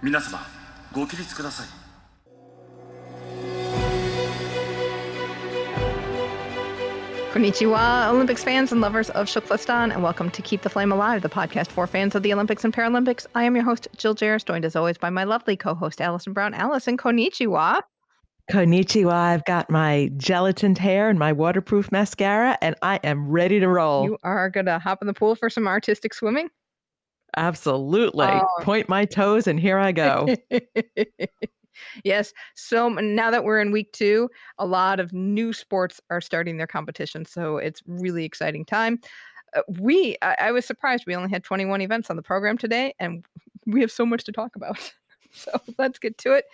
皆様ご起立ください Konnichiwa, Olympics fans and lovers of TKFLASTAN, and welcome to Keep the Flame Alive, the podcast for fans of the Olympics and Paralympics. I am your host, Jill Jarrett, joined as always by my lovely co host, Allison Brown. Allison, konnichiwa. Konnichiwa. I've got my gelatined hair and my waterproof mascara, and I am ready to roll. You are going to hop in the pool for some artistic swimming? Absolutely. Oh. Point my toes, and here I go. yes. So now that we're in week two, a lot of new sports are starting their competition. So it's really exciting time. Uh, we, I, I was surprised we only had 21 events on the program today, and we have so much to talk about. so let's get to it.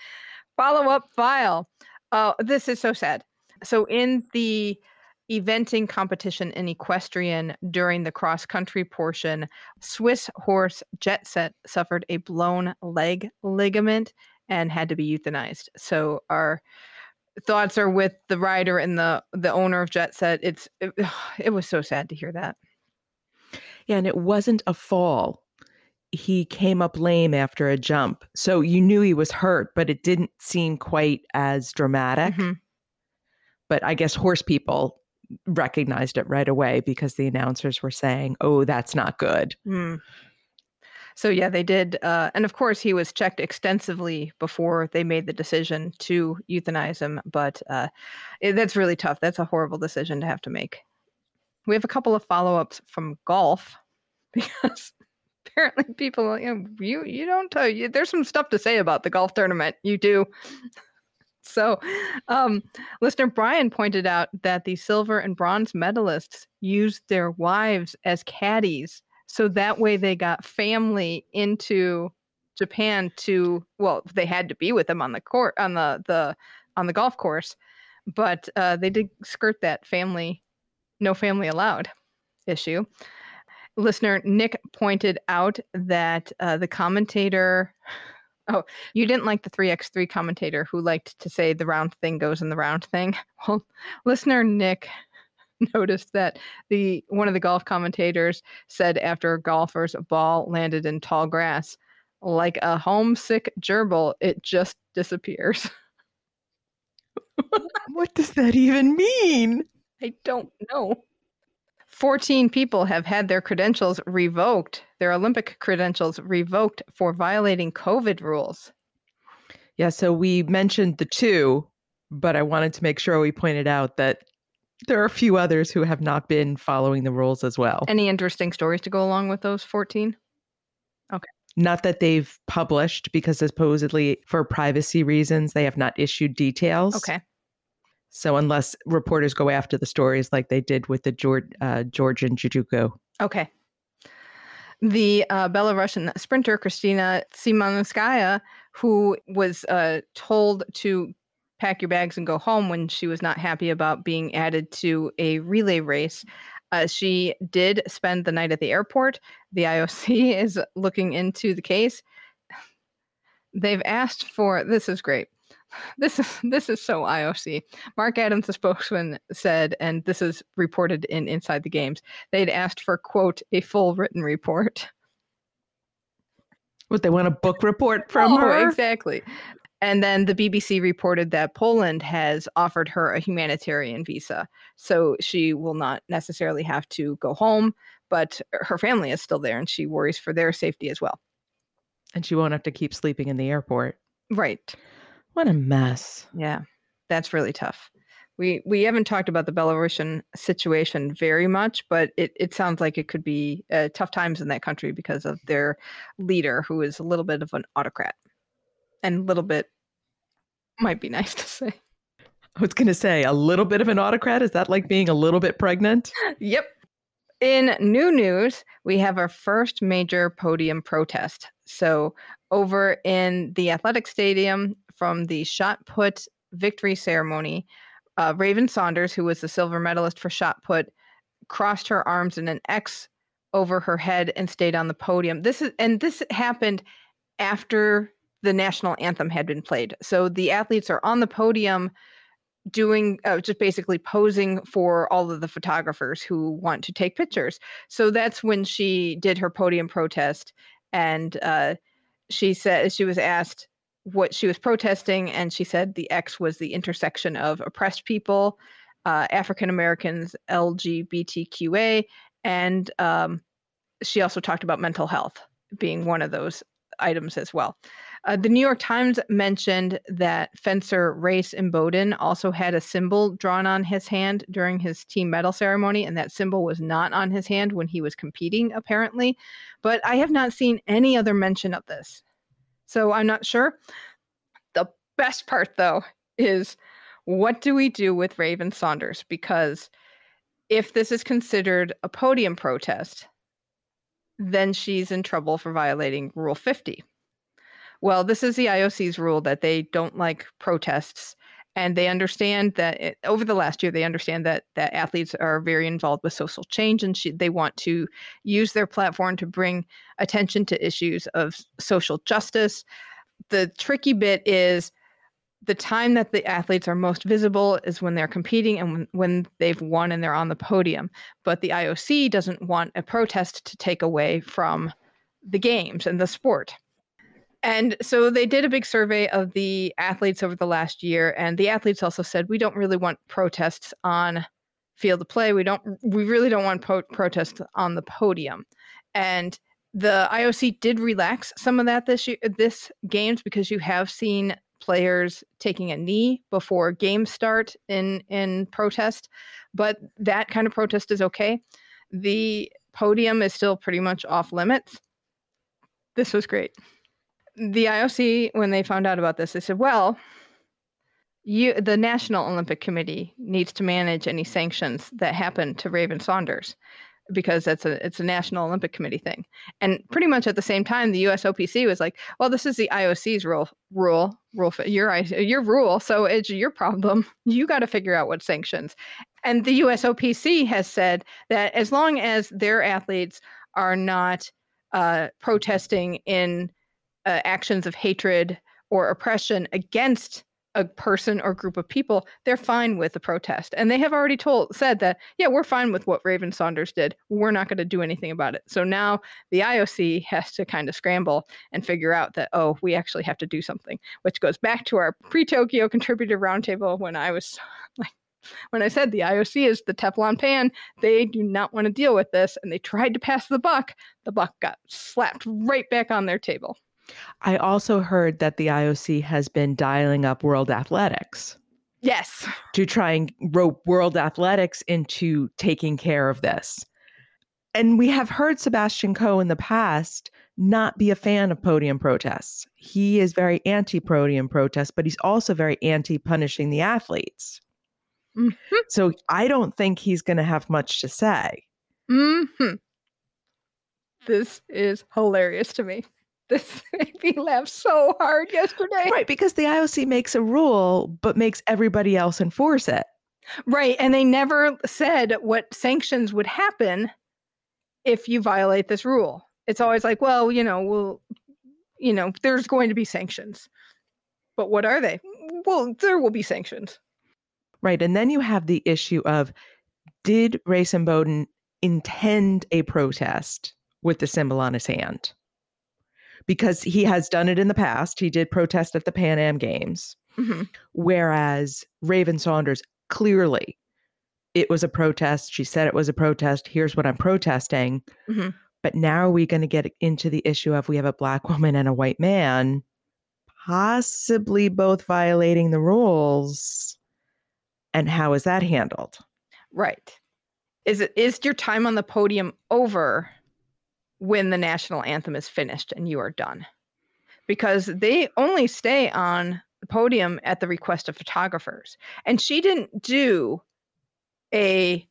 Follow up file. Oh, this is so sad. So in the eventing competition in equestrian during the cross country portion, Swiss horse Jet Set suffered a blown leg ligament and had to be euthanized. So our thoughts are with the rider and the the owner of Jet Set. It's it, it was so sad to hear that. Yeah, and it wasn't a fall. He came up lame after a jump. So you knew he was hurt, but it didn't seem quite as dramatic. Mhm. But I guess horse people recognized it right away because the announcers were saying, oh, that's not good. Mm. So yeah, they did, uh, and of course he was checked extensively before they made the decision to euthanize him. But uh, it, that's really tough. That's a horrible decision to have to make. We have a couple of follow-ups from golf because apparently people, you know, you you don't tell you. There's some stuff to say about the golf tournament. You do. So, um, listener Brian pointed out that the silver and bronze medalists used their wives as caddies so that way they got family into Japan to well they had to be with them on the court on the the on the golf course but uh, they did skirt that family no family allowed issue. Listener Nick pointed out that uh, the commentator oh you didn't like the 3x3 commentator who liked to say the round thing goes in the round thing well listener Nick noticed that the one of the golf commentators said after a golfer's ball landed in tall grass, like a homesick gerbil, it just disappears. What does that even mean? I don't know. 14 people have had their credentials revoked, their Olympic credentials revoked for violating COVID rules. Yeah, so we mentioned the two, but I wanted to make sure we pointed out that there are a few others who have not been following the rules as well. Any interesting stories to go along with those 14? Okay. Not that they've published, because supposedly for privacy reasons, they have not issued details. Okay. So unless reporters go after the stories like they did with the George, uh, Georgian Judoka. Okay. The uh, Belarusian sprinter Kristina Tsimanouskaya, who was uh, told to pack your bags and go home when she was not happy about being added to a relay race, uh, she did spend the night at the airport. The IOC is looking into the case. They've asked for this is great. This is this is so IOC. Mark Adams, the spokesman, said, and this is reported in Inside the Games. They'd asked for quote a full written report. What they want a book report from Oh, her? exactly. And then the BBC reported that Poland has offered her a humanitarian visa, so she will not necessarily have to go home, but her family is still there, and she worries for their safety as well. And she won't have to keep sleeping in the airport. Right. What a mess. Yeah, that's really tough. We we haven't talked about the Belarusian situation very much, but it, it sounds like it could be uh, tough times in that country because of their leader, who is a little bit of an autocrat, and a little bit might be nice to say. I was going to say a little bit of an autocrat. Is that like being a little bit pregnant? Yep. In new news, we have our first major podium protest. So, over in the athletic stadium from the shot put victory ceremony, uh, Raven Saunders, who was the silver medalist for shot put, crossed her arms in an X over her head and stayed on the podium. This is and this happened after the national anthem had been played. So the athletes are on the podium doing uh, just basically posing for all of the photographers who want to take pictures. So that's when she did her podium protest and uh, she said she was asked what she was protesting, and she said the X was the intersection of oppressed people, uh, African Americans, LGBTQA, and um, she also talked about mental health being one of those items as well. Uh, the New York Times mentioned that fencer Race Imboden also had a symbol drawn on his hand during his team medal ceremony, and that symbol was not on his hand when he was competing, apparently. But I have not seen any other mention of this. So I'm not sure. The best part, though, is what do we do with Raven Saunders? Because if this is considered a podium protest, then she's in trouble for violating Rule 50. Well, this is the IOC's rule that they don't like protests and they understand that it, over the last year they understand that that athletes are very involved with social change and she, they want to use their platform to bring attention to issues of social justice. The tricky bit is the time that the athletes are most visible is when they're competing and when, when they've won and they're on the podium. But the ioc doesn't want a protest to take away from the games and the sport and so they did a big survey of the athletes over the last year, and the athletes also said we don't really want protests on field of play. We don't. We really don't want po- protests on the podium. And the IOC did relax some of that this year, this games because you have seen players taking a knee before games start in in protest, but that kind of protest is okay. The podium is still pretty much off limits. This was great the IOC, when they found out about this, they said, well, you, the National Olympic Committee needs to manage any sanctions that happen to Raven Saunders because that's a it's a National Olympic Committee thing. And pretty much at the same time, the USOPC was like, "Well, this is the IOC's rule, rule, rule, your your rule, so it's your problem. You got to figure out what sanctions." And the USOPC has said that as long as their athletes are not uh, protesting in uh, actions of hatred or oppression against a person or group of people, they're fine with the protest. And they have already told said that, yeah, we're fine with what Raven Saunders did. We're not going to do anything about it. So now the IOC has to kind of scramble and figure out that, oh, we actually have to do something, which goes back to our pre-Tokyo contributor roundtable when I was like when I said the IOC is the Teflon pan, they do not want to deal with this. And they tried to pass the buck. The buck got slapped right back on their table. I also heard that the IOC has been dialing up World Athletics. Yes. To try and rope World Athletics into taking care of this. And we have heard Sebastian Coe in the past not be a fan of podium protests. He is very anti podium protests, but he's also very anti punishing the athletes. Mm-hmm. So I don't think he's going to have much to say. Mm-hmm. This is hilarious to me. This made me laugh so hard yesterday. Right, because the IOC makes a rule, but makes everybody else enforce it. Right. And they never said what sanctions would happen if you violate this rule. It's always like, well, you know, we'll, you know, there's going to be sanctions. But what are they? Well, there will be sanctions. Right. And then you have the issue of did Race Imboden intend a protest with the symbol on his hand? Because he has done it in the past. He did protest at the Pan Am Games. Mm-hmm. Whereas Raven Saunders clearly it was a protest. She said it was a protest. Here's what I'm protesting. Mm-hmm. But now are we going to get into the issue of we have a black woman and a white man possibly both violating the rules? And how is that handled? Right. Is it is your time on the podium over when the national anthem is finished and you are done. Because they only stay on the podium at the request of photographers. And she didn't do a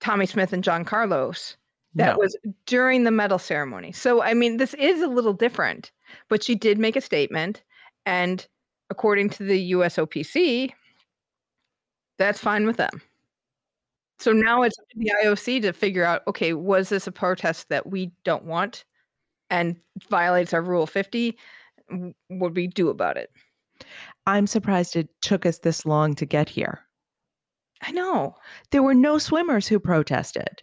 tommy smith and john carlos that no. was during the medal ceremony. So i mean this is a little different but she did make a statement. And according to the usopc that's fine with them so now it's the IOC to figure out okay, was this a protest that we don't want and violates our Rule 50? What we do about it? I'm surprised it took us this long to get here. I know. There were no swimmers who protested.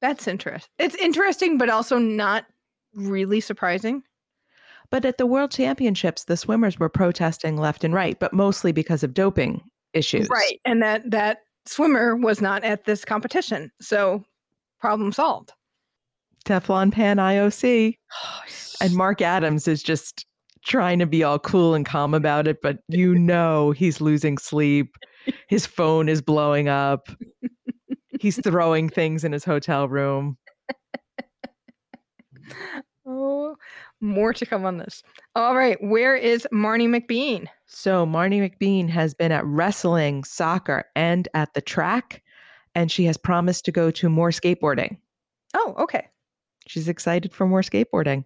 That's interesting. It's interesting, but also not really surprising. But at the World Championships, the swimmers were protesting left and right, but mostly because of doping issues. Right. And that that swimmer was not at this competition. So problem solved. Teflon Pan IOC. And Mark Adams is just trying to be all cool and calm about it, but you know he's losing sleep. His phone is blowing up. He's throwing things in his hotel room. Oh, more to come on this. All right, where is Marnie McBean? So Marnie McBean has been at wrestling, soccer, and at the track, and she has promised to go to more skateboarding. Oh, okay. She's excited for more skateboarding.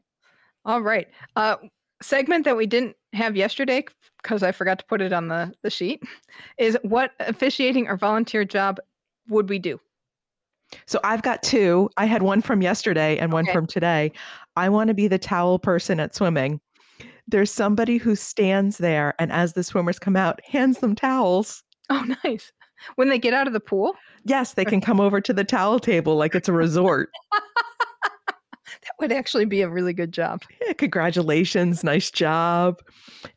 All right. Uh segment that we didn't have yesterday because I forgot to put it on the, the sheet is what officiating or volunteer job would we do? So I've got two. I had one from yesterday and one from today. I want to be the towel person at swimming. There's somebody who stands there and as the swimmers come out, hands them towels. Oh, nice. When they get out of the pool, Yes, they can come over to the towel table like it's a resort. that would actually be a really good job. Yeah, congratulations, nice job.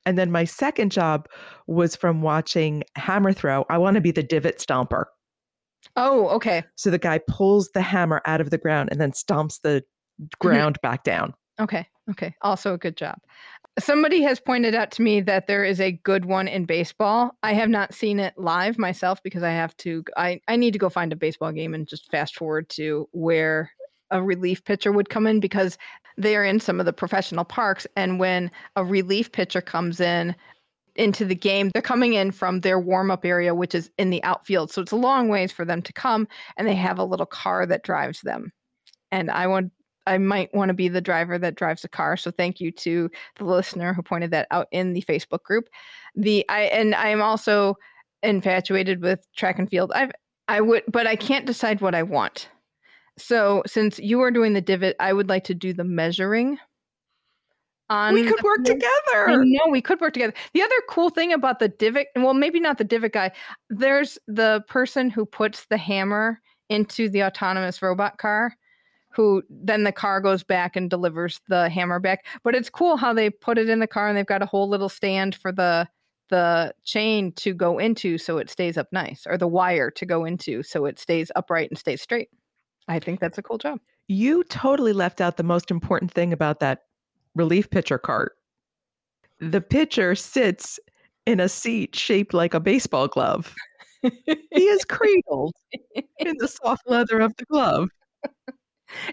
And then my second job was from watching hammer throw. I want to be the divot stomper. Oh, okay. So the guy pulls the hammer out of the ground and then stomps the Mm-hmm. ground back down. Okay. Okay. Also a good job. Somebody has pointed out to me that there is a good one in baseball. I have not seen it live myself because I have to I, I need to go find a baseball game and just fast forward to where a relief pitcher would come in because they are in some of the professional parks and when a relief pitcher comes in into the game they're coming in from their warm-up area which is in the outfield so it's a long ways for them to come and they have a little car that drives them and i want I might want to be the driver that drives the car. So thank you to the listener who pointed that out in the Facebook group. The I and I am also infatuated with track and field. I've I would but I can't decide what I want. So since you are doing the divot, I would like to do the measuring. On we could the work. I together. know we could work together. The other cool thing about the divot, well, maybe not the divot guy. There's the person who puts the hammer into the autonomous robot car, who then the car goes back and delivers the hammer back. But it's cool how they put it in the car and they've got a whole little stand for the the chain to go into so it stays up nice, or the wire to go into so it stays upright and stays straight. I think that's a cool job. You totally left out the most important thing about that relief pitcher cart. The pitcher sits in a seat shaped like a baseball glove. He is cradled in the soft leather of the glove.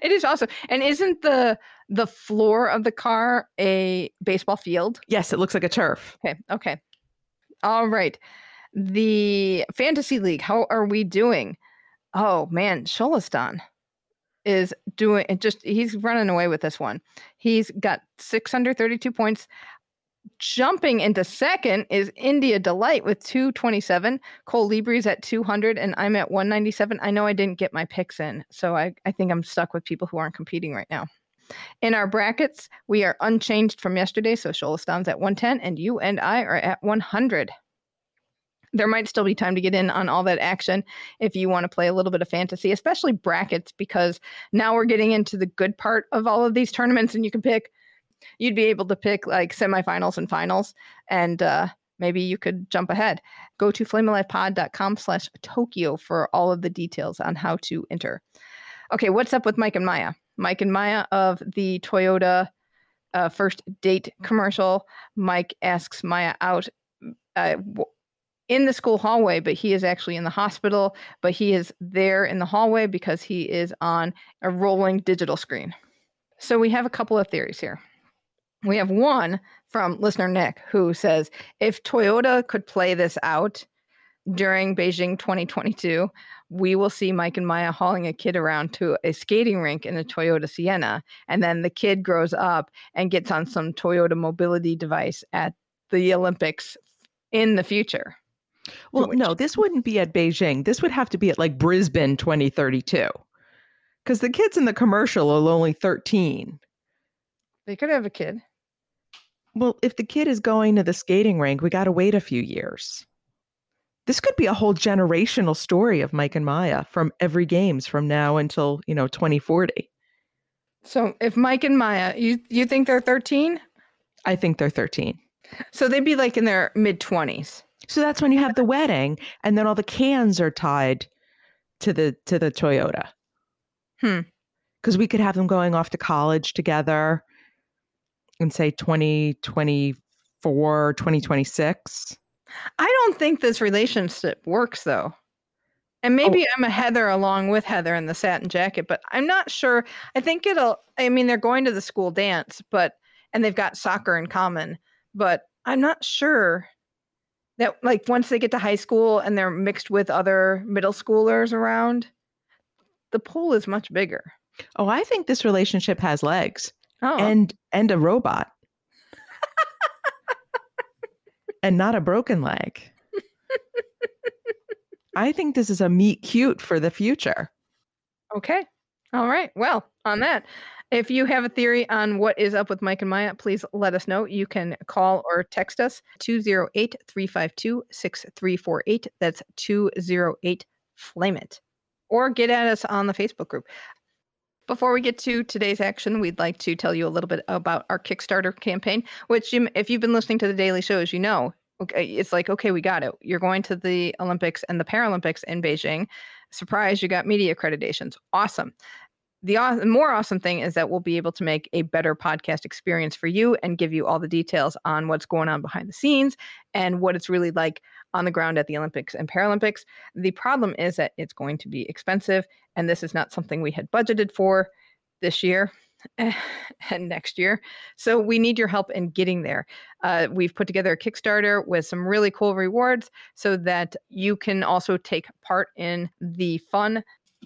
It is awesome. And isn't the the floor of the car a baseball field? Yes, it looks like a turf. Okay. Okay. All right. The fantasy league. How are we doing? Oh man, Sholistan is doing it. Just he's running away with this one. He's got 632 points. Jumping into second is India Delight with 227. Cole Libre's at 200, and I'm at 197. I know I didn't get my picks in, so I, I think I'm stuck with people who aren't competing right now. In our brackets, we are unchanged from yesterday. So Sholistan's at 110, and you and I are at 100. There might still be time to get in on all that action if you want to play a little bit of fantasy, especially brackets, because now we're getting into the good part of all of these tournaments, and you can pick. You'd be able to pick like semifinals and finals, and uh, maybe you could jump ahead. Go to flamealivepod.com slash Tokyo for all of the details on how to enter. Okay, what's up with Mike and Maya? Mike and Maya of the Toyota uh, first date commercial. Mike asks Maya out uh, in the school hallway, but he is actually in the hospital. But he is there in the hallway because he is on a rolling digital screen. So we have a couple of theories here. We have one from listener Nick who says if Toyota could play this out during Beijing 2022, we will see Mike and Maya hauling a kid around to a skating rink in a Toyota Sienna. And then the kid grows up and gets on some Toyota mobility device at the Olympics in the future. Well, no, this wouldn't be at Beijing. This would have to be at like Brisbane 2032. Because the kids in the commercial are only 13. They could have a kid. Well, if the kid is going to the skating rink, we got to wait a few years. This could be a whole generational story of Mike and Maya from every games from now until, you know, 2040. So if Mike and Maya, you you think they're 13? I think they're 13. So they'd be like in their mid 20s. So that's when you have the wedding and then all the cans are tied to the to the Toyota. Hmm. Cuz we could have them going off to college together in say 2024, 2026. I don't think this relationship works though. And oh. maybe I'm a Heather along with Heather in the satin jacket, but I'm not sure. I think it'll I mean they're going to the school dance, but and they've got soccer in common, but I'm not sure that like once they get to high school and they're mixed with other middle schoolers around, the pool is much bigger. Oh, I think this relationship has legs Oh, and and a robot. and not a broken leg. I think this is a meet cute for the future. okay. All right. Well, on that, if you have a theory on what is up with Mike and Maya, please let us know. You can call or text us 208 352 6348. That's 208 Flame It. Or get at us on the Facebook group. Before we get to today's action, we'd like to tell you a little bit about our Kickstarter campaign, which, you, if you've been listening to the daily shows, you know. Okay, it's like, okay, we got it. You're going to the Olympics and the Paralympics in Beijing. Surprise, you got media accreditations. Awesome. The aw- more awesome thing is that we'll be able to make a better podcast experience for you and give you all the details on what's going on behind the scenes and what it's really like on the ground at the Olympics and Paralympics. The problem is that it's going to be expensive, and this is not something we had budgeted for this year and next year. So we need your help in getting there. Uh, we've put together a Kickstarter with some really cool rewards so that you can also take part in the fun.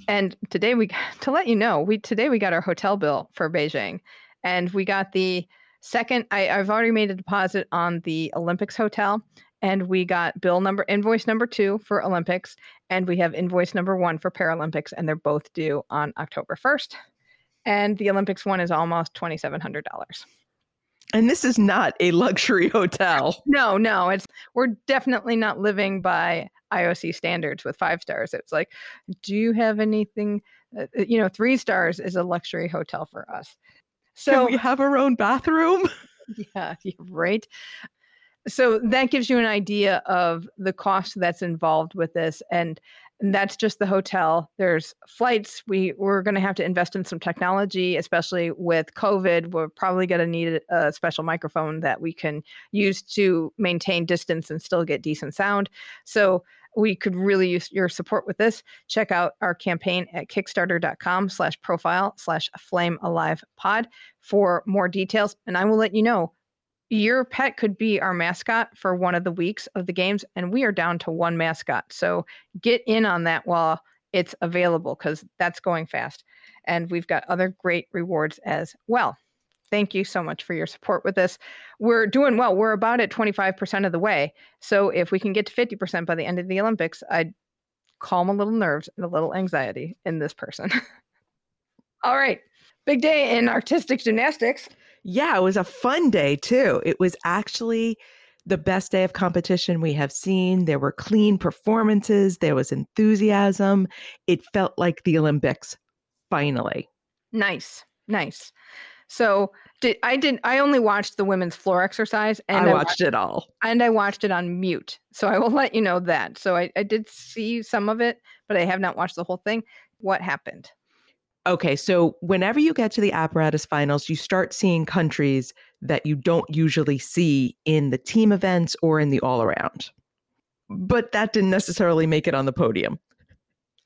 And today we to let you know, we today we got our hotel bill for Beijing, and we got the second. I, I've already made a deposit on the Olympics hotel, and we got bill number invoice number two for Olympics, and we have invoice number one for Paralympics, and they're both due on October first. And the Olympics one is almost twenty seven hundred dollars. And this is not a luxury hotel. No, no, it's we're definitely not living by IOC standards with five stars. It's like, do you have anything? Uh, uh, you know, three stars is a luxury hotel for us. So So we have our own bathroom. yeah, yeah, right. So that gives you an idea of the cost that's involved with this, and, and that's just the hotel. There's flights. We we're going to have to invest in some technology, especially with COVID. We're probably going to need a, special microphone that we can use to maintain distance and still get decent sound. So we could really use your support with this. Check out our campaign at kickstarter.com slash profile slash flame alive pod for more details. And I will let you know your pet could be our mascot for one of the weeks of the games, and we are down to one mascot. So get in on that while it's available because that's going fast. And we've got other great rewards as well. Thank you so much for your support with this. We're doing well. We're about at 25% of the way. So if we can get to 50% by the end of the Olympics, I'd calm a little nerves and a little anxiety in this person. All right. Big day in artistic gymnastics. Yeah, it was a fun day too. It was actually the best day of competition we have seen. There were clean performances, there was enthusiasm. It felt like the Olympics finally. Nice. Nice. So did I did I only watched the women's floor exercise and I wa- watched it all. and I watched it on mute. So I will let you know that. So I, I did see some of it, but I have not watched the whole thing. What happened? Okay, so whenever you get to the apparatus finals, you start seeing countries that you don't usually see in the team events or in the all around. But that didn't necessarily make it on the podium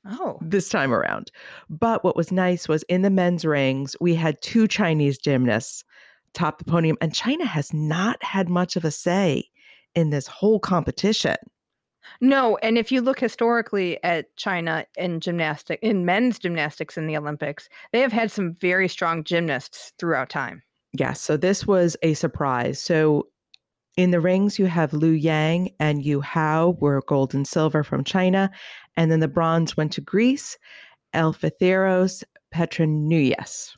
Oh, this time around. But what was nice was in the men's rings, we had two Chinese gymnasts top the podium, and China has not had much of a say in this whole competition. No. And if you look historically at China in gymnastic, in men's gymnastics in the Olympics, they have had some very strong gymnasts throughout time. Yes, so this was a surprise. So in the rings, you have Liu Yang and You Hao were gold and silver from China. And then the bronze went to Greece, Eleftherios Petrounias.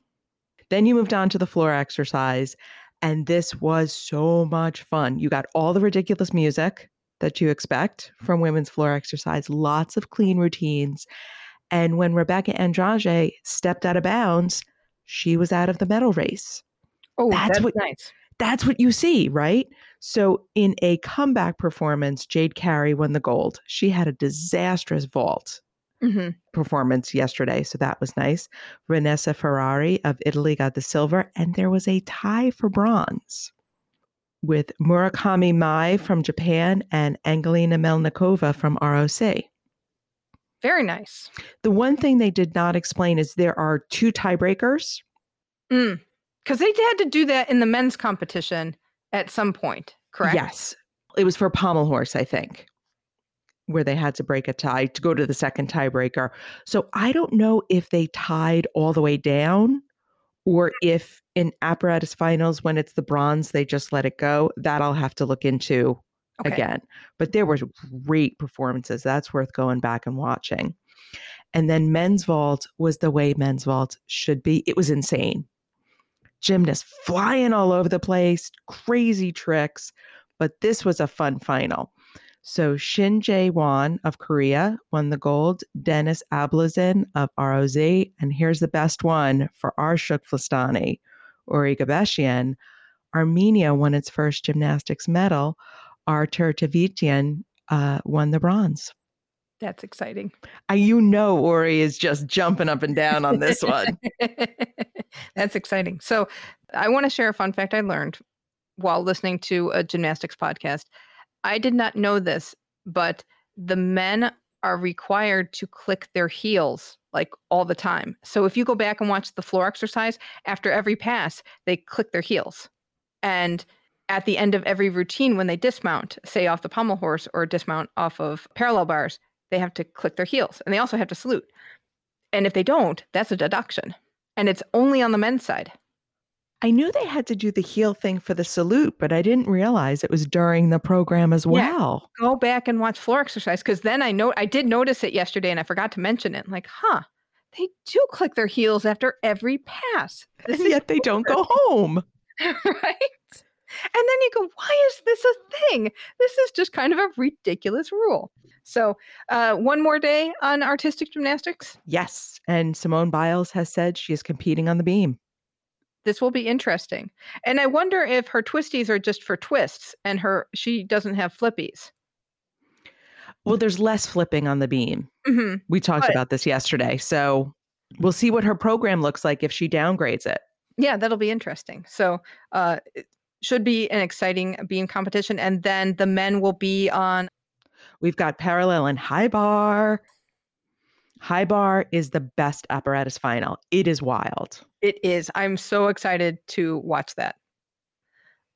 Then you moved on to the floor exercise. And this was so much fun. You got all the ridiculous music that you expect from women's floor exercise, lots of clean routines. And when Rebeca Andrade stepped out of bounds, she was out of the medal race Oh, That's that's, what- nice. that's what you see, right? So in a comeback performance, Jade Carey won the gold. She had a disastrous vault hmm performance yesterday, so that was nice. Vanessa Ferrari of Italy got the silver, and there was a tie for bronze with Murakami Mai from Japan and Angelina Melnikova from ROC. Very nice. The one thing they did not explain is there are two tiebreakers. Mm. Because they had to do that in the men's competition at some point, correct? Yes. It was for pommel horse, I think, where they had to break a tie to go to the second tiebreaker. So I don't know if they tied all the way down or if in apparatus finals, when it's the bronze, they just let it go. That I'll have to look into Okay. again. But there was great performances. That's worth going back and watching. And then men's vault was the way men's vault should be. It was insane. Gymnasts flying all over the place, crazy tricks. But this was a fun final. So Shin Jea-hwan of Korea won the gold, Denis Ablyazin of ROC, and here's the best one for our TKFLASTANI, Uri Gabeshian. Armenia won its first gymnastics medal. Artur Davtyan uh, won the bronze. That's exciting. Uh, you know, Ori is just jumping up and down on this one. That's exciting. So, I want to share a fun fact I learned while listening to a gymnastics podcast. I did not know this, but the men are required to click their heels like all the time. So, if you go back and watch the floor exercise, after every pass, they click their heels. And at the end of every routine, when they dismount, say off the pommel horse or dismount off of parallel bars, they have to click their heels and they also have to salute. And if they don't, that's a deduction. And it's only on the men's side. I knew they had to do the heel thing for the salute, but I didn't realize it was during the program as well. Yeah. Go back and watch floor exercise because then I know I did notice it yesterday and I forgot to mention it. Like, huh, they do click their heels after every pass. This And yet they don't go home. right? And then you go, why is this a thing? This is just kind of a ridiculous rule. So, uh, one more day on artistic gymnastics. Yes. And Simone Biles has said she is competing on the beam. This will be interesting. And I wonder if her twisties are just for twists and her she doesn't have flippies. Well, there's less flipping on the beam. hmm We talked But- about this yesterday. So we'll see what her program looks like if she downgrades it. Yeah, that'll be interesting. So, uh, it should be an exciting beam competition. And then the men will be on. We've got parallel and high bar. High bar is the best apparatus final. It is wild. It is. I'm so excited to watch that.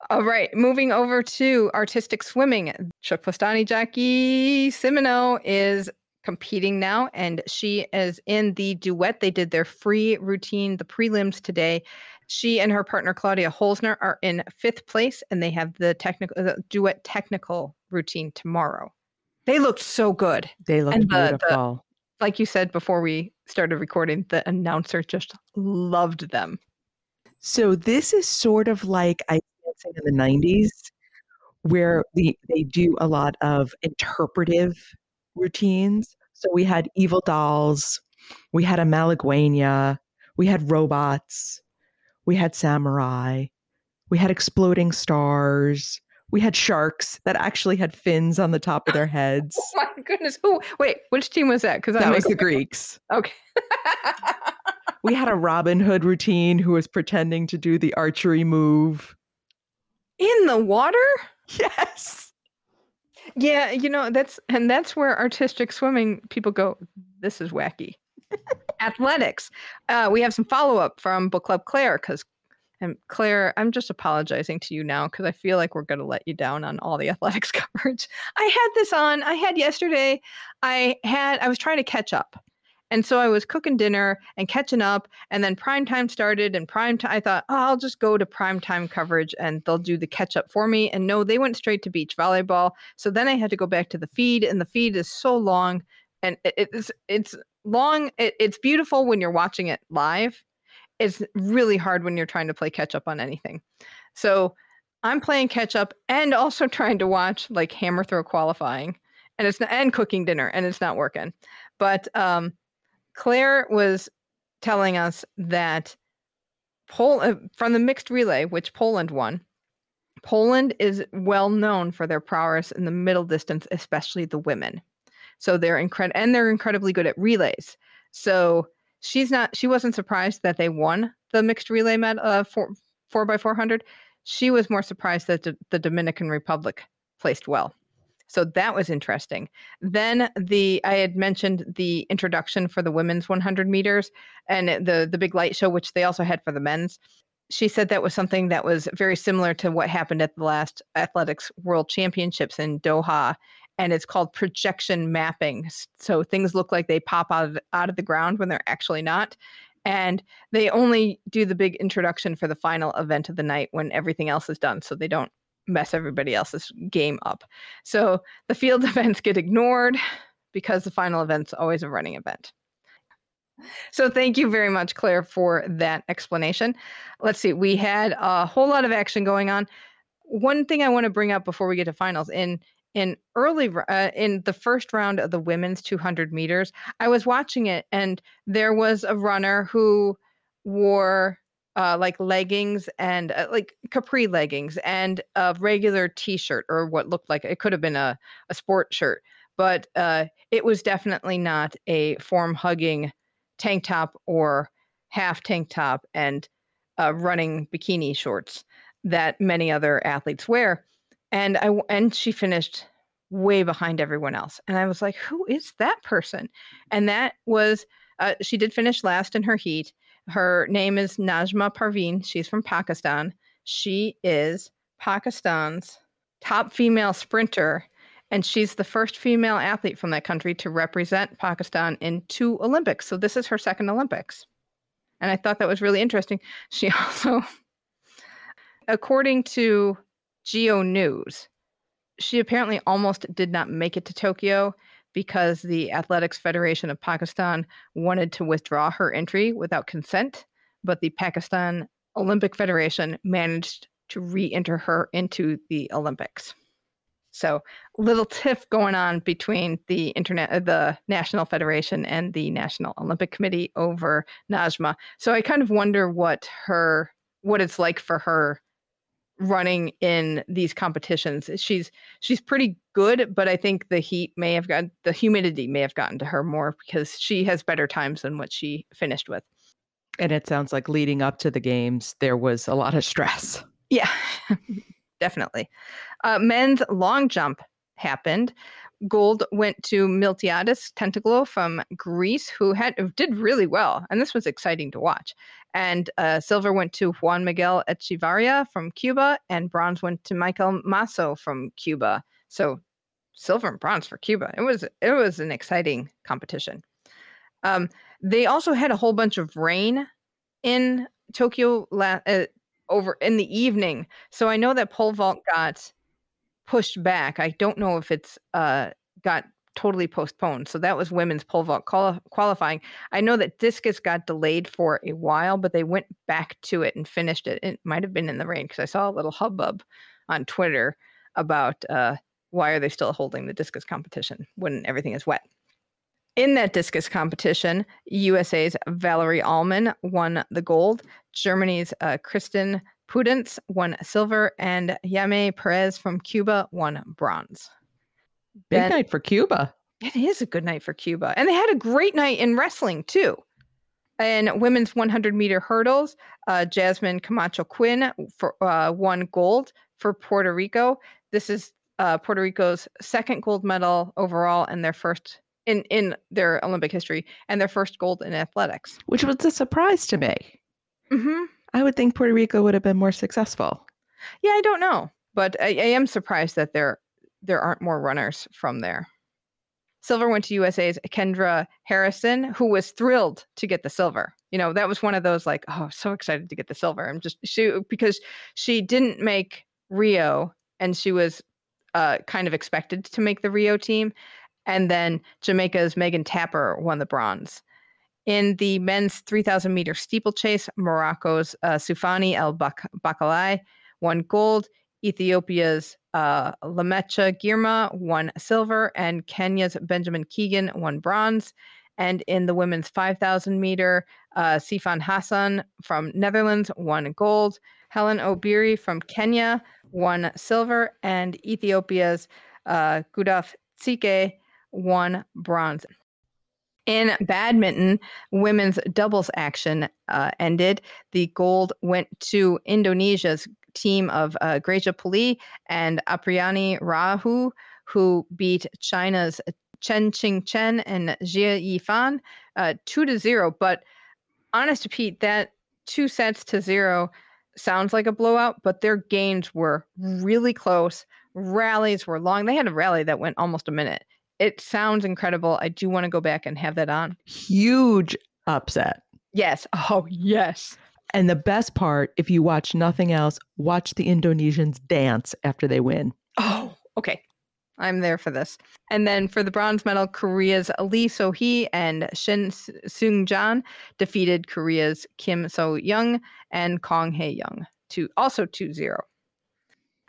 All right, moving over to artistic swimming. TKFLASTANI Jackie Simoneau is competing now, and she is in the duet. They did their free routine, the prelims today. She and her partner Claudia Holzner are in fifth place, and they have the technical the duet technical routine tomorrow. They looked so good. They looked And the- the- beautiful. Like you said before we started recording, the announcer just loved them. So this is sort of like I dancing in the 90s where mm-hmm. the, they do a lot of interpretive routines. So we had evil dolls, we had a Malaguena, we had robots, we had samurai, we had exploding stars, we had sharks that actually had fins on the top of their heads. Oh my goodness. Who wait, which team was that? Because That was the Greeks. Okay. We had a Robin Hood routine who was pretending to do the archery move. In the water? Yes. Yeah, you know, that's and that's where artistic swimming people go, this is wacky. Athletics. Uh, we have some follow-up from Book Club Claire because and Claire, I'm just apologizing to you now because I feel like we're going to let you down on all the athletics coverage. I had this on. I had yesterday. I had. I was trying to catch up, and so I was cooking dinner and catching up. And then prime time started, and prime time. I thought, oh, I'll just go to prime time coverage, and they'll do the catch up for me. And no, they went straight to beach volleyball. So then I had to go back to the feed, and the feed is so long, and it's it's long. It, it's beautiful when you're watching it live it's really hard when you're trying to play catch up on anything. So I'm playing catch up and also trying to watch like hammer throw qualifying and it's not, and cooking dinner and it's not working. But um, Claire was telling us that Pol- uh, from the mixed relay, which Poland won, Poland is well known for their prowess in the middle distance, especially the women. So they're incredible, and they're incredibly good at relays. So she's not. She wasn't surprised that they won the mixed relay med uh, four four by four hundred. She was more surprised that the, Dominican Republic placed well. So that was interesting. Then the I had mentioned the introduction for the women's 100 meters and the the big light show, which they also had for the men's she said that was something that was very similar to what happened at the last athletics world championships in Doha and it's called projection mapping so things look like they pop out of, out of the ground when they're actually not and they only do the big introduction for the final event of the night when everything else is done so they don't mess everybody else's game up so the field events get ignored because the final event's always a running event so thank you very much, Claire, for that explanation. Let's see, we had a whole lot of action going on. One thing I want to bring up before we get to finals in in early uh, in the first round of the women's 200 meters, I was watching it and there was a runner who wore uh, like leggings and uh, like capri leggings and a regular t-shirt or what looked like it could have been a, a sport shirt but uh, it was definitely not a form hugging tank top or half tank top and uh, running bikini shorts that many other athletes wear. And I and she finished way behind everyone else. And I was like, who is that person? And that was uh, she did finish last in her heat. Her name is Najma Parveen. She's from Pakistan. She is Pakistan's top female sprinter and she's the first female athlete from that country to represent Pakistan in two Olympics. So this is her second Olympics. And I thought that was really interesting. She also, according to Geo News, she apparently almost did not make it to Tokyo because the Athletics Federation of Pakistan wanted to withdraw her entry without consent, but the Pakistan Olympic Federation managed to re enter her into the Olympics. So little tiff going on between the internet, uh, the National Federation and the National Olympic Committee over Najma. So I kind of wonder what her, what it's like for her running in these competitions. She's she's pretty good, but I think the heat may have got the humidity may have gotten to her more because she has better times than what she finished with. And it sounds like leading up to the games, there was a lot of stress. Yeah, definitely. Uh, men's long jump happened. Gold went to Miltiadis Tentoglou from Greece, who had did really well, and this was exciting to watch. And uh, silver went to Juan Miguel Echevarria from Cuba, and bronze went to Maykel Massó from Cuba. So silver and bronze for Cuba. It was it was an exciting competition. Um, they also had a whole bunch of rain in Tokyo la- uh, over in the evening. So I know that pole vault got pushed back. I don't know if it's uh, got totally postponed. So that was women's pole vault quali- qualifying. I know that discus got delayed for a while, but they went back to it and finished it. It might have been in the rain because I saw a little hubbub on Twitter about uh, why are they still holding the discus competition when everything is wet. In that discus competition, USA's Valerie Allman won the gold. Germany's uh, Kristen Pudenz won silver, and Yaime Perez from Cuba won bronze. Big ben, night for Cuba. It is a good night for Cuba. And they had a great night in wrestling, too. In women's 100 meter hurdles, uh, Jasmine Camacho Quinn for, uh, won gold for Puerto Rico. This is uh, Puerto Rico's second gold medal overall and their first in in their Olympic history and their first gold in athletics, which was a surprise to me. Mm-hmm. I would think Puerto Rico would have been more successful. Yeah, I don't know, but I, I am surprised that there there aren't more runners from there. Silver went to USA's Kendra Harrison, who was thrilled to get the silver. You know, that was one of those like, oh, so excited to get the silver. I'm just she because she didn't make Rio and she was uh, kind of expected to make the Rio team. And then Jamaica's Megan Tapper won the bronze. In the men's 3,000 meter steeplechase, Morocco's uh, Soufiane El Bakkali won gold. Ethiopia's uh, Lamecha Girma won silver, and Kenya's Benjamin Kigen won bronze. And in the women's 5,000 meter, uh, Sifan Hassan from Netherlands won gold. Helen Obiri from Kenya won silver, and Ethiopia's uh, Gudaf Tsegay won bronze. In badminton, women's doubles action uh, ended. The gold went to Indonesia's team of uh, Greysia Polii and Apriyani Rahu, who beat China's Chen Qing Chen and Jia Yifan uh, two to zero. But honest to Pete, that two sets to zero sounds like a blowout, but their games were really close. Rallies were long. They had a rally that went almost a minute. It sounds incredible. I do want to go back and have that on. Huge upset. Yes. Oh, yes. And the best part, if you watch nothing else, watch the Indonesians dance after they win. Oh, okay. I'm there for this. And then for the bronze medal, Korea's Lee So Hee and Shin Seung Jan defeated Korea's Kim So Young and Kong Hae Young, to also 2 0.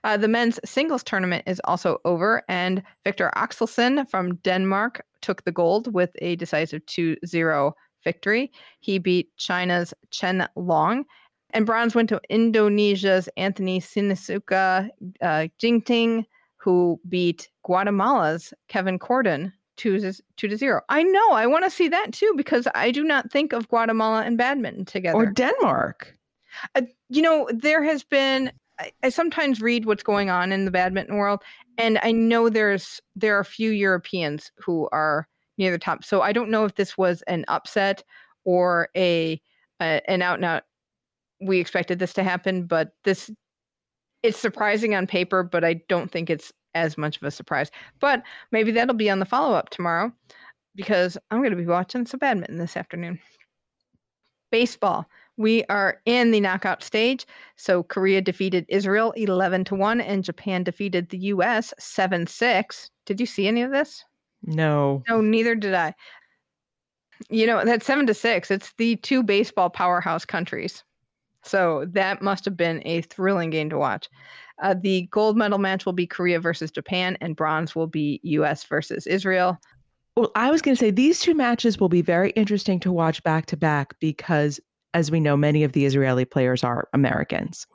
Uh, the men's singles tournament is also over, and Viktor Axelsen from Denmark took the gold with a decisive 2 0 victory. He beat China's Chen Long. And bronze went to Indonesia's Anthony Sinisuka uh, Ginting who beat Guatemala's Kevin Cordón two to, two to zero. I know. I want to see that too because I do not think of Guatemala and badminton together. Or Denmark. Uh, you know, there has been. I, I sometimes read what's going on in the badminton world, and I know there's there are a few Europeans who are near the top. So I don't know if this was an upset or a, a an out and out. We expected this to happen, but this it's surprising on paper, but I don't think it's as much of a surprise. But maybe that'll be on the follow up tomorrow because I'm going to be watching some badminton this afternoon. Baseball. We are in the knockout stage. So Korea defeated Israel 11 to 1 and Japan defeated the US 7 6. Did you see any of this? No. No, neither did I. You know, that's 7 to 6. It's the two baseball powerhouse countries. So that must have been a thrilling game to watch. Uh, the gold medal match will be Korea versus Japan, and bronze will be U.S. versus Israel. Well, I was going to say these two matches will be very interesting to watch back to back because, as we know, many of the Israeli players are Americans.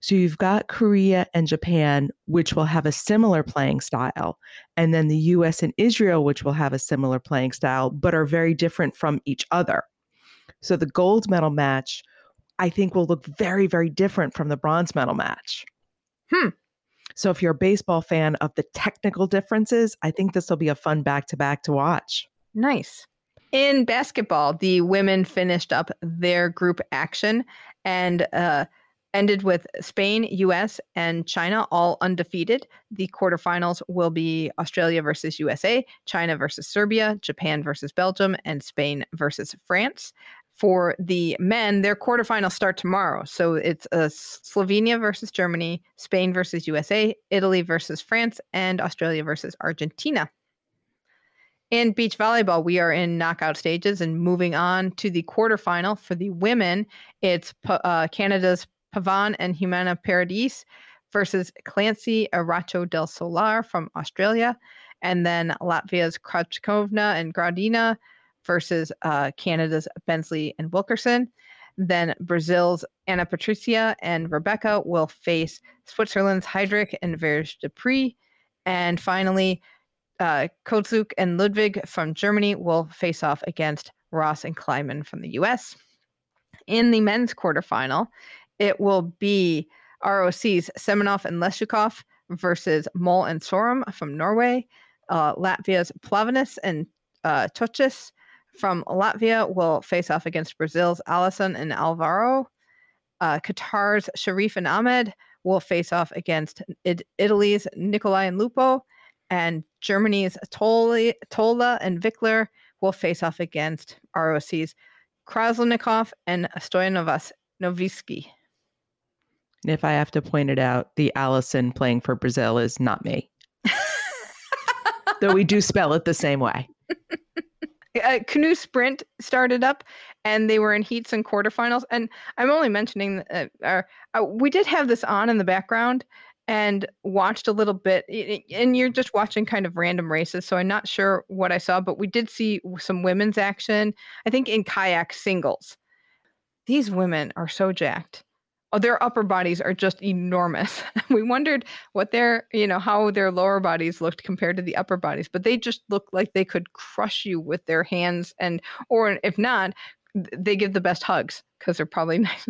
So you've got Korea and Japan, which will have a similar playing style, and then the US and Israel, which will have a similar playing style, but are very different from each other. So the gold medal match I think will look very, very different from the bronze medal match. Hmm. So if you're a baseball fan of the technical differences, I think this will be a fun back to back to watch. Nice. In basketball, the women finished up their group action and uh, ended with Spain, US, and China all undefeated. The quarterfinals will be Australia versus USA, China versus Serbia, Japan versus Belgium, and Spain versus France for the men, their quarterfinals start tomorrow. So it's uh, Slovenia versus Germany, Spain versus USA, Italy versus France, and Australia versus Argentina. In beach volleyball, we are in knockout stages and moving on to the quarterfinal. For the women, it's uh, Canada's Pavan and Humana Paredes versus Clancy Artacho del Solar from Australia, and then Latvia's Krachkovna and Gradina versus uh, Canada's Bansley and Wilkerson. Then Brazil's Ana Patricia and Rebecca will face Switzerland's Heidrich and Vergé-Dépré. And finally, uh, and Ludwig from Germany will face off against Ross and Klineman from the US. In the men's quarterfinal, it will be ROC's Semenov and Leshukov versus Mol and Sorum from Norway, uh, Latvia's Plavinis and uh, Tochis from Latvia will face off against Brazil's Alison and Alvaro. Uh, Qatar's Cherif and Ahmed will face off against Italy's Nicolai and Lupo. And Germany's Thole, Thole and Wickler will face off against ROC's Krasnikov and Stoyanovas Novisky. If I have to point it out, the Alison playing for Brazil is not me. Though we do spell it the same way. uh, canoe sprint started up and they were in heats and quarterfinals and i'm only mentioning uh, uh, uh, we did have this on in the background and watched a little bit and you're just watching kind of random races so i'm not sure what i saw but we did see some women's action i think in kayak singles these women are so jacked oh, their upper bodies are just enormous. we wondered what their, you know, how their lower bodies looked compared to the upper bodies, but they just look like they could crush you with their hands and, or if not, they give the best hugs because they're probably nice.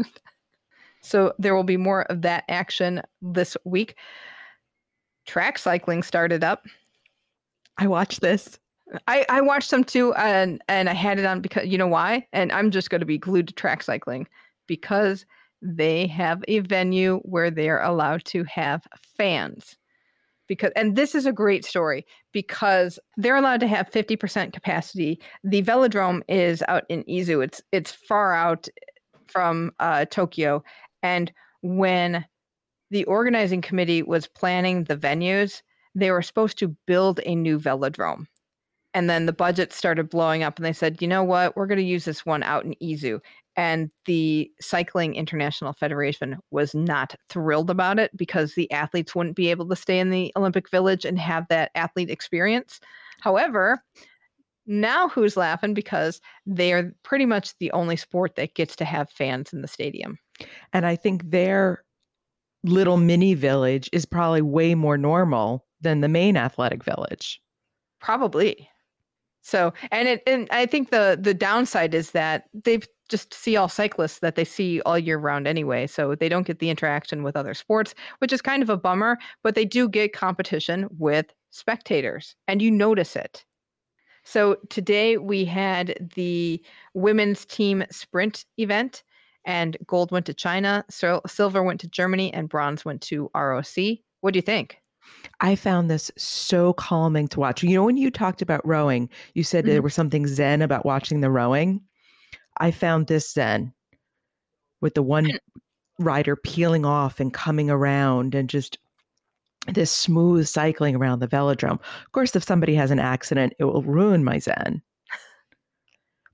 So there will be more of that action this week. Track cycling started up. I watched this. I, I watched some too, and and I had it on because you know why? And I'm just going to be glued to track cycling because they have a venue where they're allowed to have fans. Because and this is a great story because they're allowed to have 50% capacity. The velodrome is out in Izu. It's it's far out from uh, Tokyo, and when the organizing committee was planning the venues, they were supposed to build a new velodrome. And then the budget started blowing up and they said you know what? We're going to use this one out in izu and the cycling international federation was not thrilled about it because the athletes wouldn't be able to stay in the olympic village and have that athlete experience. However now who's laughing? Because they are pretty much the only sport that gets to have fans in the stadium and i think their little mini village is probably way more normal than the main athletic village probably so, and it, and I think the the downside is that they just see all cyclists that they see all year round anyway. So they don't get the interaction with other sports, which is kind of a bummer. But they do get competition with spectators, and you notice it. So today we had the women's team sprint event, and gold went to China, silver went to Germany, and bronze went to ROC. What do you think? I found this so calming to watch. You know, when you talked about rowing, you said mm-hmm. there was something zen about watching the rowing. I found this zen with the one rider peeling off and coming around and just this smooth cycling around the velodrome. Of course, if somebody has an accident, it will ruin my zen.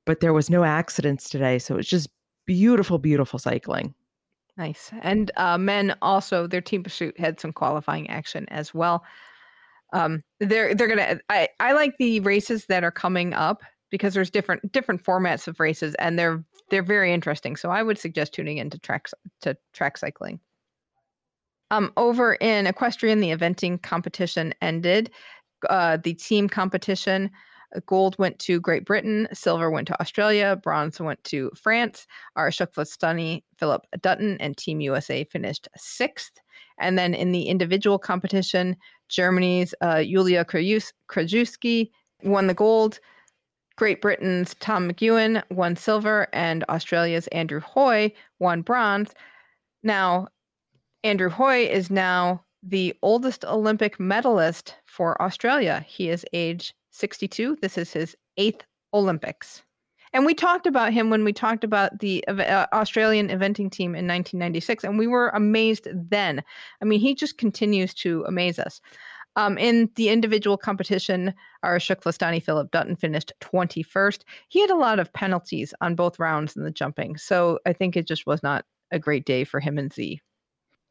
But there was no accidents today, so it's just beautiful, beautiful cycling. Nice. And uh, men also, their team pursuit had some qualifying action as well. Um, they're they're gonna. I I like the races that are coming up because there's different different formats of races and they're they're very interesting. So I would suggest tuning into track to track cycling. Um, over in equestrian, the eventing competition ended. Uh, the team competition Gold went to Great Britain, silver went to Australia, bronze went to France. Our TKFLASTANI, Phillip Dutton, and Team USA finished sixth. And then in the individual competition, Germany's uh, Julia Krajewski won the gold. Great Britain's Tom McEwen won silver, and Australia's Andrew Hoy won bronze. Now, Andrew Hoy is now the oldest Olympic medalist for Australia. He is age 62. This is his eighth Olympics. And we talked about him when we talked about the uh, Australian eventing team in 1996, and we were amazed then. I mean, he just continues to amaze us. Um, in the individual competition, our TKFLASTANI Phillip Dutton finished 21st. He had a lot of penalties on both rounds in the jumping, so I think it just was not a great day for him and Z.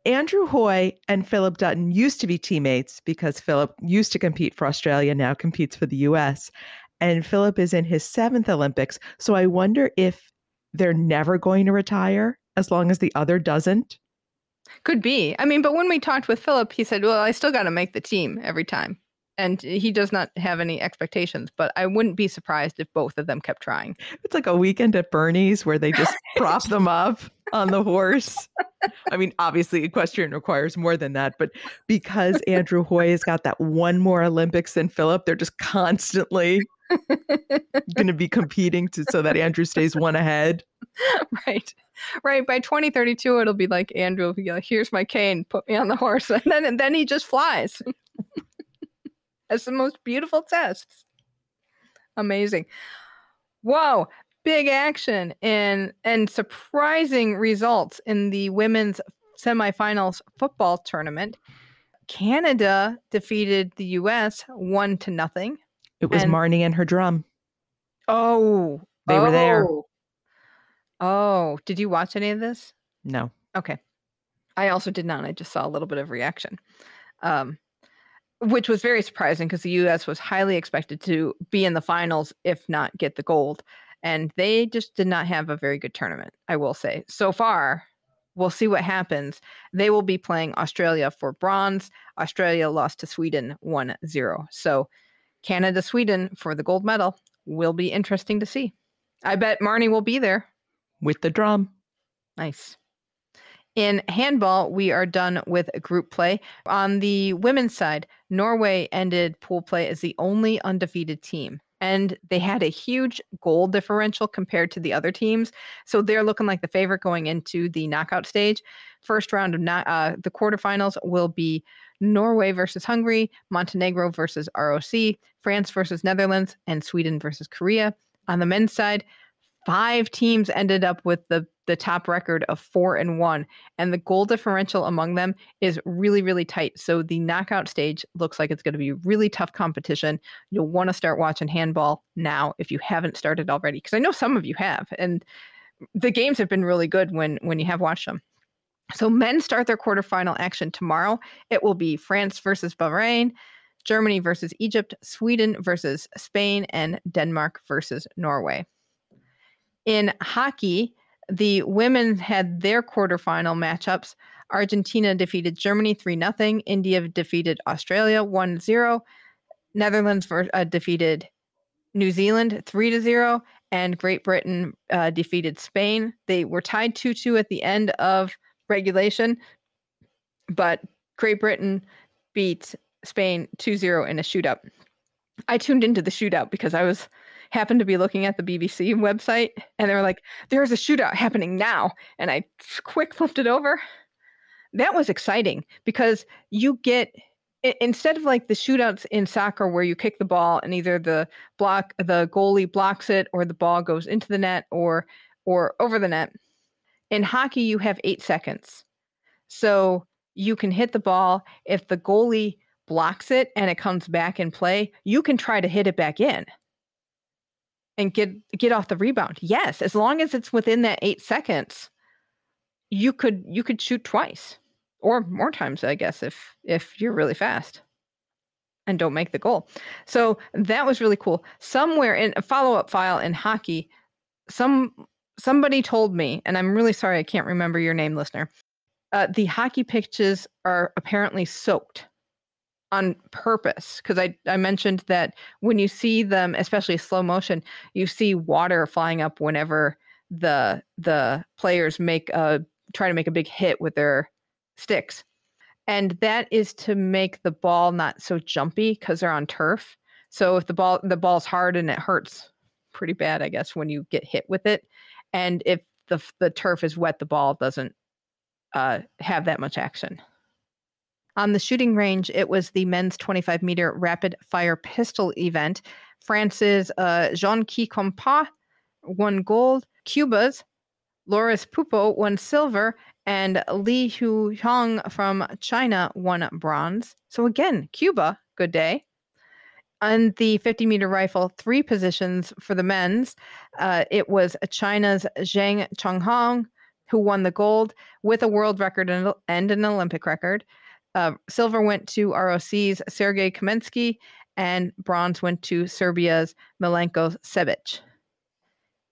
Andrew Hoy and Phillip Dutton used to be teammates because Phillip used to compete for Australia, now competes for the US. And Phillip is in his seventh Olympics. So I wonder if they're never going to retire as long as the other doesn't. Could be. I mean, but when we talked with Phillip, he said, Well, I still got to make the team every time. And he does not have any expectations, but I wouldn't be surprised if both of them kept trying. It's like a weekend at Bernie's where they just prop them up on the horse. I mean, obviously, equestrian requires more than that, but because Andrew Hoy has got that one more Olympics than Phillip, they're just constantly going to be competing to so that Andrew stays one ahead. Right. Right. By 2032, it'll be like Andrew will be like, here's my cane, put me on the horse. And then, and then he just flies. As the most beautiful tests. Amazing. Whoa big action and and surprising results in the women's semifinals football tournament. Canada defeated the US one to nothing. It was and, Marnie and her drum. Oh, they oh. were there. Oh. oh, did you watch any of this? No. Okay. I also did not. I just saw a little bit of reaction. Um, which was very surprising because the US was highly expected to be in the finals, if not get the gold and they just did not have a very good tournament. I will say so far, we'll see what happens. They will be playing Australia for bronze. Australia lost to Sweden 1 0. So Canada Sweden for the gold medal will be interesting to see. I bet Marnie will be there. With the drum. Nice. In handball, we are done with group play. On the women's side, Norway ended pool play as the only undefeated team and they had a huge goal differential compared to the other teams. So they're looking like the favorite going into the knockout stage. First round of not, uh, the quarterfinals will be Norway versus Hungary, Montenegro versus ROC, France versus Netherlands, and Sweden versus Korea. On the men's side, five teams ended up with the the top record of four and one, and the goal differential among them is really really tight. So the knockout stage looks like it's going to be really tough competition. You'll want to start watching handball now if you haven't started already, because I know some of you have, and the games have been really good when when you have watched them. So men start their quarterfinal action tomorrow. It will be France versus Bahrain. Germany versus Egypt, Sweden versus Spain, and Denmark versus Norway. In hockey, the women had their quarterfinal matchups. Argentina defeated Germany 3 0. India defeated Australia 1 0. Netherlands uh, defeated New Zealand 3 0. And Great Britain uh, defeated Spain. They were tied 2 2 at the end of regulation, but Great Britain beat Spain 2 0 in a shootout. I tuned into the shootout because I was happened to be looking at the BBC website and they were like, there's a shootout happening now. And I quick flipped it over. That was exciting because you get instead of like the shootouts in soccer where you kick the ball and either the block the goalie blocks it or the ball goes into the net or or over the net in hockey you have 8 seconds so you can hit the ball if the goalie blocks it and it comes back in play you can try to hit it back in and get get off the rebound. Yes, as long as it's within that 8 seconds, you could you could shoot twice or more times, I guess if if you're really fast and don't make the goal. So that was really cool. Somewhere in a follow-up file in hockey, some somebody told me, and I'm really sorry I can't remember your name, listener. Uh, the hockey pitches are apparently soaked on purpose because I, I mentioned that when you see them especially slow motion you see water flying up whenever the the players make a try to make a big hit with their sticks. And that is to make the ball not so jumpy because they're on turf. So if the ball the ball's hard and it hurts pretty bad i guess when you get hit with it. And if the the turf is wet the ball doesn't uh, have that much action on the shooting range, it was the men's 25 meter rapid fire pistol event. France's uh, Jean Quiquampoix won gold. Cuba's Leuris Pupo won silver. And Li Yuehong from China won bronze. So again, Cuba, good day. On the 50 meter rifle, three positions for the men's. Uh, it was China's Zhang Changhong who won the gold with a world record and an Olympic record. Uh, silver went to ROC's Sergei Kamensky, and bronze went to Serbia's Milenko Sebic.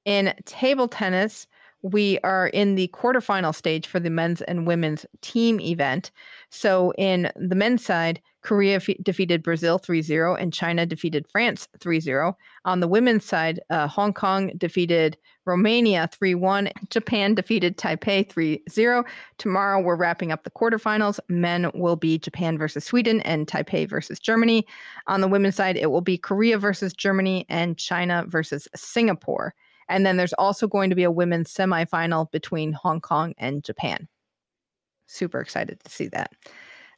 In table tennis, we are in the quarterfinal stage for the men's and women's team event. So, in the men's side, Korea f- defeated Brazil 3 0 and China defeated France 3 0. On the women's side, uh, Hong Kong defeated Romania 3 1. Japan defeated Taipei 3 0. Tomorrow, we're wrapping up the quarterfinals. Men will be Japan versus Sweden and Taipei versus Germany. On the women's side, it will be Korea versus Germany and China versus Singapore. And then there's also going to be a women's semifinal between Hong Kong and Japan. Super excited to see that.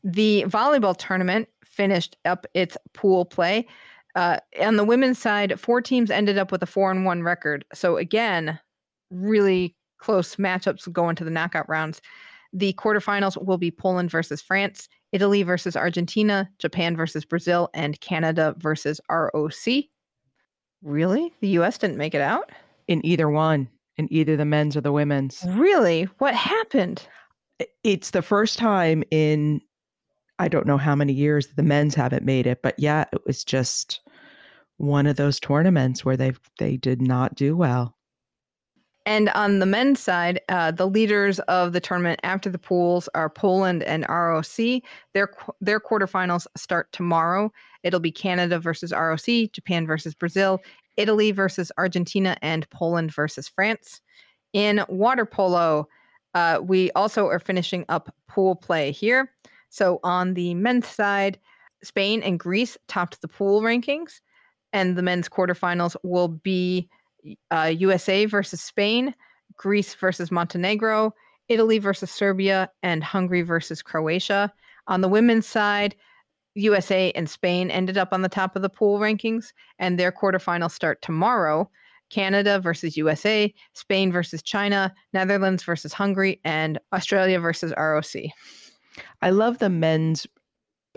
The volleyball tournament finished up its pool play. Uh, on the women's side, four teams ended up with a four and one record. So again, really close matchups going to the knockout rounds. The quarterfinals will be Poland versus France, Italy versus Argentina, Japan versus Brazil, and Canada versus ROC. Really? The US didn't make it out? in either one, in either the men's or the women's. Really? What happened? It's the first time in I don't know how many years the men's haven't made it, but yeah, it was just one of those tournaments where they they did not do well. And on the men's side, uh, the leaders of the tournament after the pools are Poland and ROC. Their their quarterfinals start tomorrow. It'll be Canada versus ROC, Japan versus Brazil, Italy versus Argentina, and Poland versus France. In water polo, uh, we also are finishing up pool play here. So on the men's side, Spain and Greece topped the pool rankings, and the men's quarterfinals will be uh, USA versus Spain, Greece versus Montenegro, Italy versus Serbia, and Hungary versus Croatia. On the women's side, USA and Spain ended up on the top of the pool rankings, and their quarterfinals start tomorrow. Canada versus USA, Spain versus China, Netherlands versus Hungary, and Australia versus ROC. I love the men's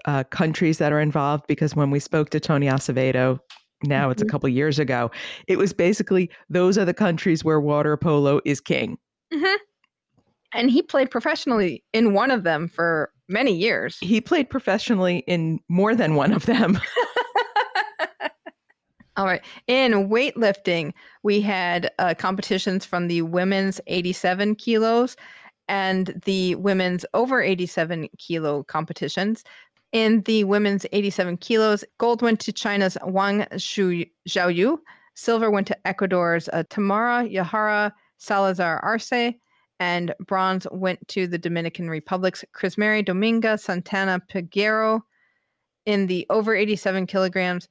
uh, countries that are involved because when we spoke to Tony Azevedo, now it's a Mhm. couple years ago, it was basically those are the countries where water polo is king. And he played professionally in one of them for many years. He played professionally in more than one of them. All right. In weightlifting, we had uh, competitions from the women's 87 kilos and the women's over 87 kilo competitions. In the women's 87 kilos, gold went to China's Wang Shu Xiaoyu, silver went to Ecuador's uh, Tamara Yajaira Salazar Arce, and bronze went to the Dominican Republic's Crismery Dominga Santana Peguero. In the over 87 kilograms,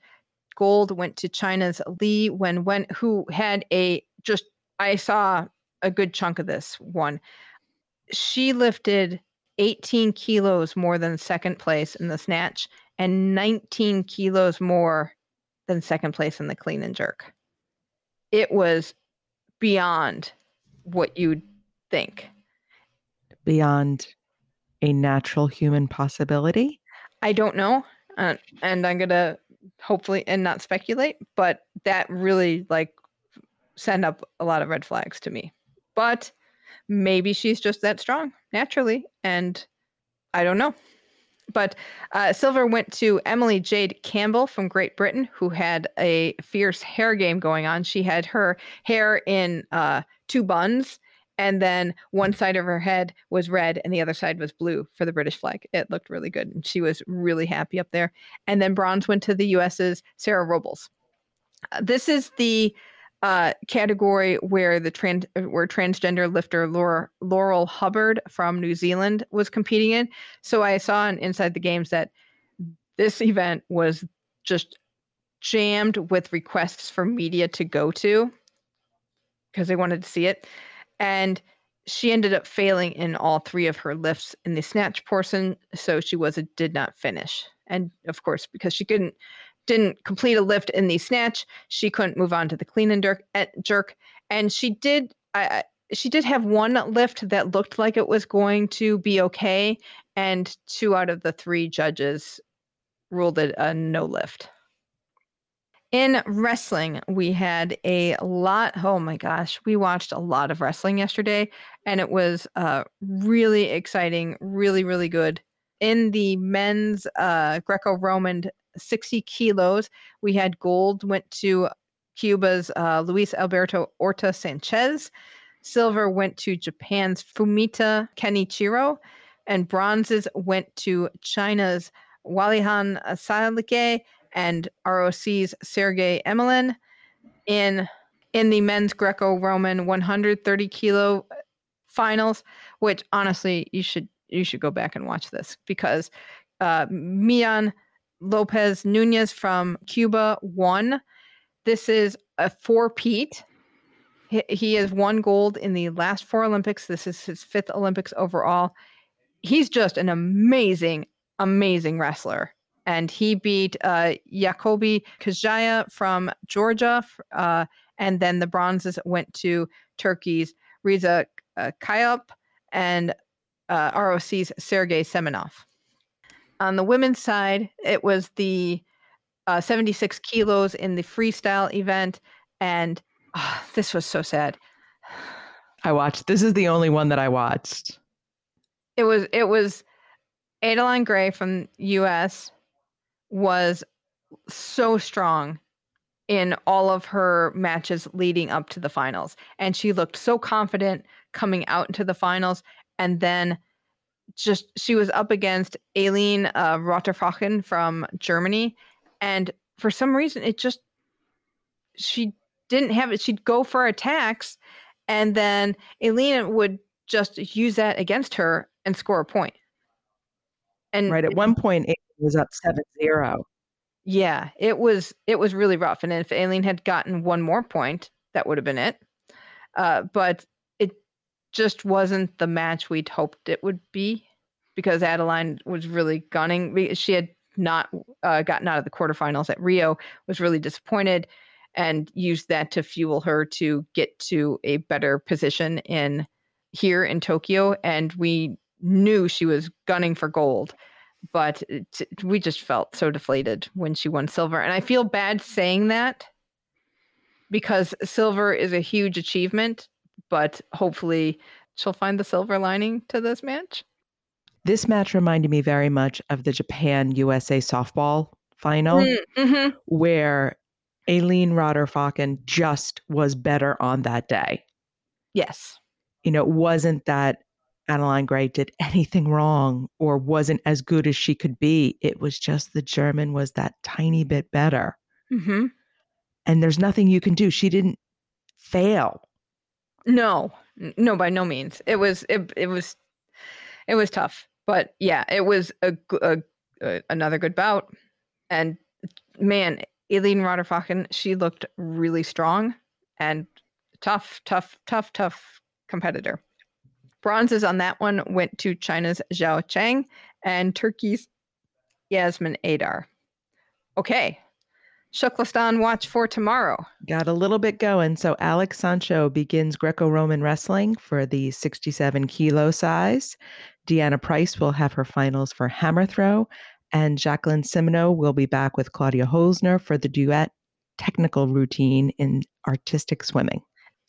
gold went to China's Li Wenwen, who had a just, I saw a good chunk of this one. She lifted 18 kilos more than second place in the snatch and 19 kilos more than second place in the clean and jerk. It was beyond what you'd think. Beyond a natural human possibility. I don't know, uh, and I'm gonna hopefully and not speculate, but that really like send up a lot of red flags to me. But maybe she's just that strong naturally, and I don't know. But uh, silver went to Emily Jade Campbell from Great Britain, who had a fierce hair game going on. She had her hair in uh, two buns, and then one side of her head was red and the other side was blue for the British flag. It looked really good, and she was really happy up there. And then bronze went to the US's Sarah Robles. Uh, this is the uh, category where the trans where transgender lifter Laurel Hubbard from New Zealand was competing in. So I saw on Inside the Games that this event was just jammed with requests for media to go to because they wanted to see it. And she ended up failing in all three of her lifts in the snatch portion, so she was a did not finish. And of course, because she couldn't didn't complete a lift in the snatch, she couldn't move on to the clean and jerk. jerk. And she did. I, she did have one lift that looked like it was going to be okay, and two out of the three judges ruled it a no lift. In wrestling, we had a lot. Oh my gosh, we watched a lot of wrestling yesterday, and it was uh, really exciting, really, really good. In the men's uh, Greco Roman 60 kilos, we had gold went to Cuba's uh, Luis Alberto Orta Sanchez. Silver went to Japan's Fumita Kenichiro, and bronzes went to China's Walihan Sailike and ROC's Sergey Emelin. In in the men's Greco-Roman 130 kilo finals, which honestly you should you should go back and watch this because uh, Mijaín Lopez Nunez from Cuba won. This is a four-peat. He, he has won gold in the last four Olympics. This is his fifth Olympics overall. He's just an amazing, amazing wrestler. And he beat uh, Jacoby Kajaia from Georgia. Uh, and then the bronzes went to Turkey's Riza uh, and uh, ROC's Sergey Semenov. On the women's side, it was the uh, 76 kilos in the freestyle event. And ah, this was so sad. I watched. This is the only one that I watched. It was it was Adeline Gray from US was so strong in all of her matches leading up to the finals. And she looked so confident coming out into the finals. And then just she was up against Aileen uh, Rotter-Focken from Germany. And for some reason, it just, she didn't have it. She'd go for attacks. And then Aileen would just use that against her and score a point. And right at one point, it was up 7 0. Yeah, it was it was really rough. And if Aileen had gotten one more point, that would have been it. Uh, but it just wasn't the match we'd hoped it would be because Adeline was really gunning. She had not uh, gotten out of the quarterfinals at Rio, was really disappointed, and used that to fuel her to get to a better position in here in Tokyo. And we knew she was gunning for gold but t- we just felt so deflated when she won silver. And I feel bad saying that because silver is a huge achievement, but hopefully she'll find the silver lining to this match. This match reminded me very much of the Japan USA softball final, mm, mm-hmm. where Aileen Rotter-Focken just was better on that day. Yes. You know, it wasn't that Adeline Gray did anything wrong or wasn't as good as she could be. It was just the German was that tiny bit better. Mm-hmm. And there's nothing you can do. She didn't fail. No, no, by no means. It was it it was it was tough, but yeah, it was a, a, a another good bout. And man, Aileen Rotter-Focken, she looked really strong and tough, tough, tough, tough competitor. Bronzes on that one went to China's Zhao Chang and Turkey's Yasemin Adar. Okay. TKFLASTAN watch for tomorrow. Got a little bit going. So Alex Sancho begins Greco Roman wrestling for the 67 kilo size. Deanna Price will have her finals for hammer throw. And Jacqueline Simoneau will be back with Claudia Holzner for the duet technical routine in artistic swimming.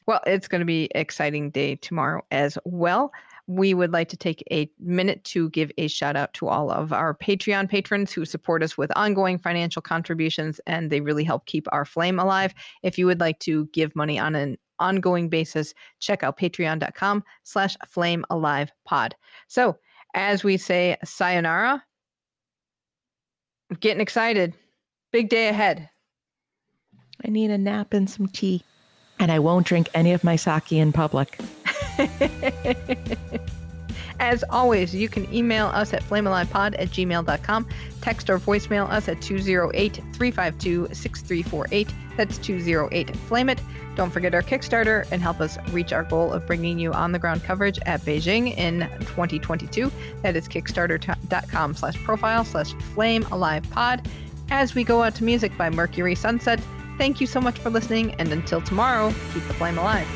Well, it's going to be an exciting day tomorrow as well. We would like to take a minute to give a shout out to all of our Patreon patrons who support us with ongoing financial contributions, and they really help keep our flame alive. If you would like to give money on an ongoing basis, check out patreon.com slash flame alive pod. So as we say sayonara, I'm getting excited. Big day ahead. I need a nap and some tea and I won't drink any of my sake in public. As always, you can email us at flamealivepod at gmail.com, text or voicemail us at 208 352 6348. That's 208 Flame It. Don't forget our Kickstarter and help us reach our goal of bringing you on the ground coverage at Beijing in 2022. That is kickstarter.com slash profile slash flame alive pod. As we go out to music by Mercury Sunset, Thank you so much for listening, and until tomorrow, keep the flame alive.